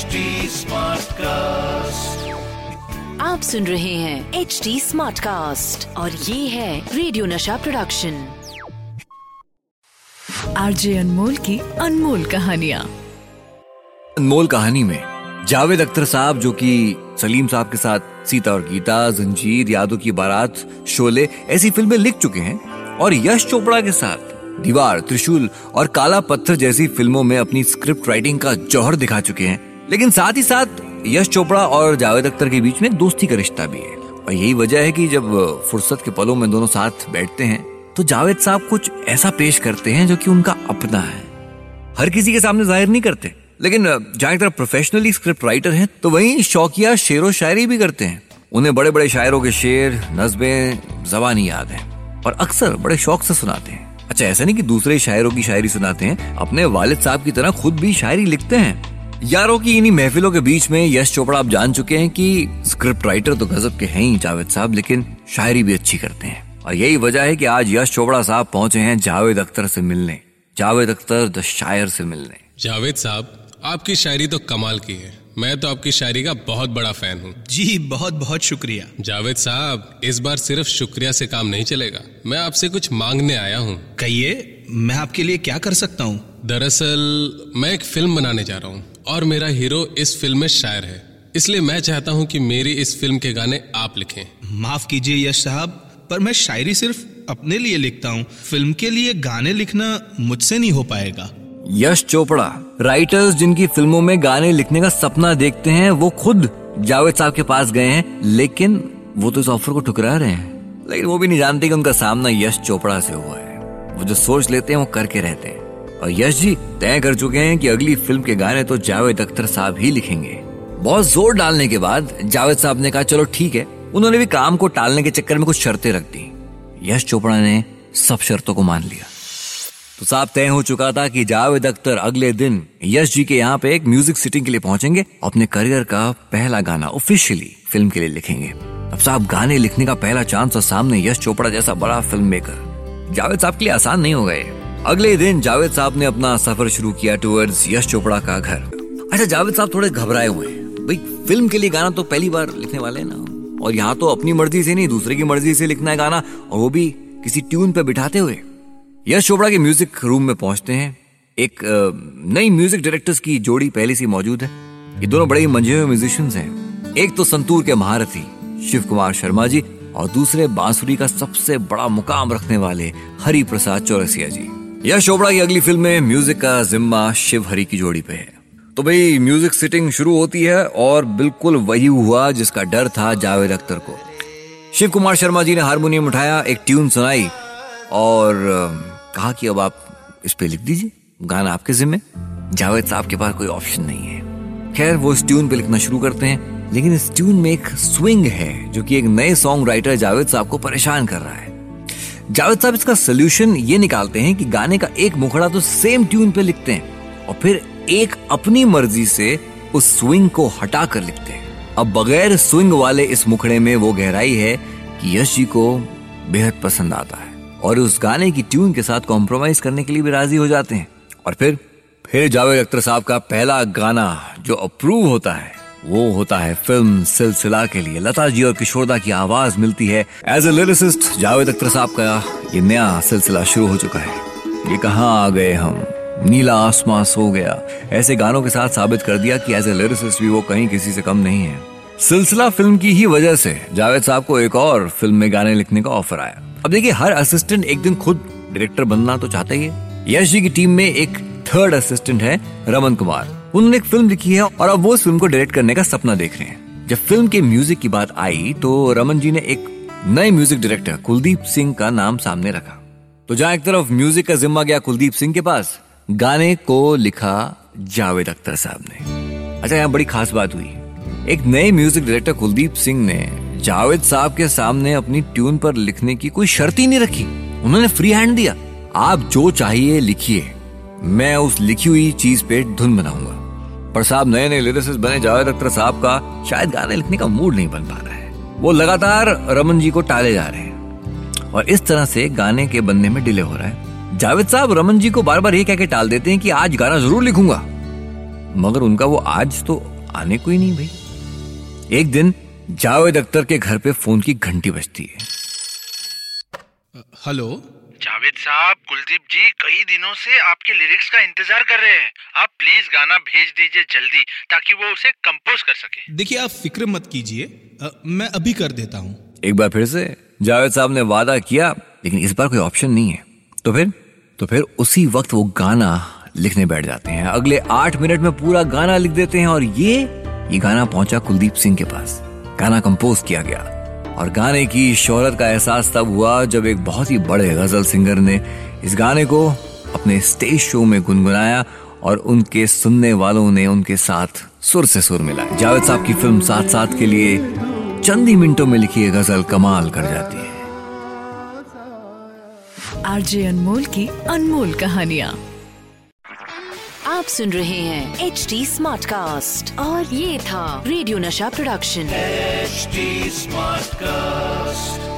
HD cast आप सुन रहे हैं एच डी स्मार्ट कास्ट और ये है रेडियो नशा प्रोडक्शन आरजे अनमोल की अनमोल कहानिया। अनमोल कहानी में जावेद अख्तर साहब जो कि सलीम साहब के साथ सीता और गीता जंजीर यादों की बारात शोले ऐसी फ़िल्में लिख चुके हैं और यश चोपड़ा के साथ दीवार त्रिशूल और काला पत्थर जैसी फ़िल्मों में अपनी स्क्रिप्ट राइटिंग का जौहर दिखा चुके हैं। लेकिन साथ ही साथ यश चोपड़ा और जावेद अख्तर के बीच में दोस्ती का रिश्ता भी है। और यही वजह है कि जब फुर्सत के पलों में दोनों साथ बैठते हैं तो जावेद साहब कुछ ऐसा पेश करते हैं जो कि उनका अपना है। हर किसी के सामने ज़ाहिर नहीं करते। लेकिन जहाँ तरफ़ प्रोफेशनली स्क्रिप्ट राइटर हैं तो वहीं शौकिया शेर शायरी भी करते हैं। उन्हें बड़े बड़े शायरों के शेर, नजबें जबानी याद हैं। और अक्सर बड़े शौक से सुनाते हैं। अच्छा ऐसा नहीं कि दूसरे शायरों की शायरी सुनाते हैं, अपने वालिद साहब की तरह खुद भी शायरी लिखते हैं। यारों की इन्हीं महफिलों के बीच में यश चोपड़ा आप जान चुके हैं कि स्क्रिप्ट राइटर तो गजब के हैं ही जावेद साहब लेकिन शायरी भी अच्छी करते हैं। और यही वजह है कि आज यश चोपड़ा साहब पहुँचे हैं जावेद अख्तर से मिलने। जावेद अख्तर द शायर से मिलने। जावेद साहब आपकी शायरी तो कमाल की है। मैं तो आपकी शायरी का बहुत बड़ा फ़ैन हूँ। जी बहुत बहुत शुक्रिया। जावेद साहब इस बार सिर्फ़ शुक्रिया से काम नहीं चलेगा। मैं आपसे कुछ मांगने आया हूँ। कहिए मैं आपके लिए क्या कर सकता हूँ? दरअसल मैं एक फ़िल्म बनाने जा रहा हूँ। और मेरा हीरो इस फ़िल्म में शायर है। इसलिए मैं चाहता हूँ कि मेरी इस फ़िल्म के गाने आप लिखें। माफ़ कीजिए यश साहब पर मैं शायरी सिर्फ़ अपने लिए लिखता हूँ। फ़िल्म के लिए गाने लिखना मुझसे नहीं हो पाएगा। यश चोपड़ा राइटर्स जिनकी फ़िल्मों में गाने लिखने का सपना देखते हैं वो खुद जावेद साहब के पास गए हैं लेकिन वो तो इस ऑफ़र को ठुकरा रहे हैं। लेकिन वो भी नहीं जानते कि उनका सामना यश चोपड़ा से हुआ है। वो जो सोच लेते हैं वो करके रहते हैं। और यश जी, तय कर चुके हैं कि अगली फ़िल्म के गाने तो जावेद अख्तर साहब ही लिखेंगे। बहुत ज़ोर डालने के बाद जावेद साहब ने कहा, चलो ठीक है। उन्होंने भी काम को टालने के चक्कर में कुछ शर्तें रख दी। यश चोपड़ा ने सब शर्तों को मान लिया। तो साफ़ तय हो चुका था कि जावेद अख्तर अगले दिन यश जी के यहाँ पे एक म्यूज़िक सिटिंग के लिए पहुँचेंगे अपने करियर का पहला गाना ऑफिशियली फ़िल्म के लिए लिखेंगे। अब साहब, गाने लिखने का पहला चांस और सामने यश चोपड़ा जैसा बड़ा फ़िल्म मेकर जावेद साहब के लिए आसान नहीं हो गए अगले दिन जावेद साहब ने अपना सफ़र शुरू किया टूवर्ड्स यश चोपड़ा का घर। अच्छा जावेद साहब थोड़े घबराए हुए हैं। भाई फ़िल्म के लिए गाना तो पहली बार लिखने वाले हैं ना। और यहाँ तो अपनी मर्ज़ी से नहीं, दूसरे की मर्ज़ी से लिखना है गाना। और वो भी किसी ट्यून पे बिठाते हुए। यश चोपड़ा के म्यूज़िक रूम में पहुँचते हैं। एक नई म्यूज़िक डायरेक्टर्स की जोड़ी पहले से मौजूद है। ये दोनों बड़े ही मंजे हुए म्यूजिशियंस हैं। एक तो संतूर के महारथी, शिव कुमार शर्मा जी, और दूसरे बांसुरी का सबसे बड़ा मुकाम रखने वाले हरि प्रसाद चौरसिया जी। यश चोपड़ा की अगली फ़िल्म में म्यूज़िक का जिम्मा शिव हरि की जोड़ी पे है। तो भाई, म्यूज़िक सिटिंग शुरू होती है और बिल्कुल वही हुआ जिसका डर था जावेद अख्तर को। शिव कुमार शर्मा जी ने हारमोनियम उठाया, एक ट्यून सुनाई और कहा कि अब आप इस पे लिख दीजिए, गाना आपके जिम्मे। जावेद साहब के पास कोई ऑप्शन नहीं है। खैर, वो इस ट्यून पे लिखना शुरू करते हैं, लेकिन इस ट्यून में एक स्विंग है, जो कि एक नए सॉन्ग राइटर जावेद साहब को परेशान कर रहा है। जावेद साहब, इसका सोल्यूशन ये निकालते हैं कि गाने का एक मुखड़ा तो सेम ट्यून पे लिखते हैं और फिर एक अपनी मर्ज़ी से उस स्विंग को हटा कर लिखते हैं। अब बगैर स्विंग वाले इस मुखड़े में वो गहराई है कि यश जी को बेहद पसंद आता है और उस गाने की ट्यून के साथ कॉम्प्रोमाइज करने के लिए भी राज़ी हो जाते हैं। और फिर फिर जावेद अख्तर साहब का पहला गाना जो अप्रूव होता है वो होता है फ़िल्म सिलसिला के लिए। लता जी और किशोरदा की आवाज़ मिलती है। As a lyricist Javed Akhtar sahab का ये नया सिलसिला शुरू हो चुका है। ये कहाँ आ गए हम? नीला आसमां सो गया। ऐसे गानों के साथ साबित कर दिया कि एज ए लिरिसिस्ट भी वो कहीं किसी से कम नहीं है। सिलसिला फ़िल्म की ही वजह से जावेद साहब को एक और फ़िल्म में गाने लिखने का ऑफ़र आया। अब देखिए, हर असिस्टेंट एक दिन खुद डायरेक्टर बनना तो चाहता ही है। यश जी की टीम में एक थर्ड असिस्टेंट है रमन कुमार। उन्होंने एक फ़िल्म लिखी है और अब वो फ़िल्म को डायरेक्ट करने का सपना देख रहे हैं। जब फ़िल्म के म्यूज़िक की बात आई तो रमन जी ने एक नए म्यूज़िक डायरेक्टर, कुलदीप सिंह का नाम सामने रखा। तो जहाँ एक तरफ़ म्यूज़िक का जिम्मा गया कुलदीप सिंह के पास, गाने को लिखा जावेद अख्तर साहब ने। अच्छा यहाँ बड़ी खास बात हुई। एक नए म्यूज़िक डायरेक्टर कुलदीप सिंह ने जावेद साहब के सामने अपनी ट्यून पर लिखने की कोई शर्त ही नहीं रखी। उन्होंने फ्री हैंड दिया। आप जो चाहिए लिखिए। मैं उस लिखी हुई चीज़ पे धुन बनाऊँगा। पर साहब नए नए लिरिसिस्ट बने जावेद अख्तर साहब का शायद गाने लिखने का मूड नहीं बन पा रहा है। वो लगातार रमन जी को टाले जा रहे हैं। और इस तरह से गाने के बनने में डिले हो रहा है। जावेद साहब रमन जी को बार बार ये कह के टाल देते हैं कि आज गाना ज़रूर लिखूँगा। मगर उनका वो आज तो आने को ही नहीं भाई। एक दिन जावेद अख्तर के घर पे फ़ोन की घंटी बजती है। हेलो? जावेद साहब कुलदीप जी कई दिनों से आपके लिरिक्स का इंतज़ार कर रहे हैं। आप प्लीज़ गाना भेज दीजिए जल्दी ताकि वो उसे कंपोज कर सके। देखिए आप फ़िक्र मत कीजिए। मैं अभी कर देता हूँ। एक बार फिर से जावेद साहब ने वादा किया लेकिन इस बार कोई ऑप्शन नहीं है। तो फिर? तो फिर उसी वक्त वो गाना लिखने बैठ जाते हैं। अगले आठ मिनट में पूरा गाना लिख देते हैं और ये ये गाना पहुँचा कुलदीप सिंह के पास। गाना कंपोज किया गया। और गाने की शोहरत का एहसास तब हुआ जब एक बहुत ही बड़े गज़ल सिंगर ने इस गाने को अपने स्टेज शो में गुनगुनाया और उनके सुनने वालों ने उनके साथ सुर से सुर मिलाया। जावेद साहब की फ़िल्म साथ साथ के लिए चंद ही मिनटों में लिखी ये गज़ल कमाल कर जाती है। आरजे अनमोल की अनमोल कहानियाँ। आप सुन रहे हैं एच डी स्मार्ट कास्ट और ये था रेडियो नशा प्रोडक्शन। H smart Smartcast.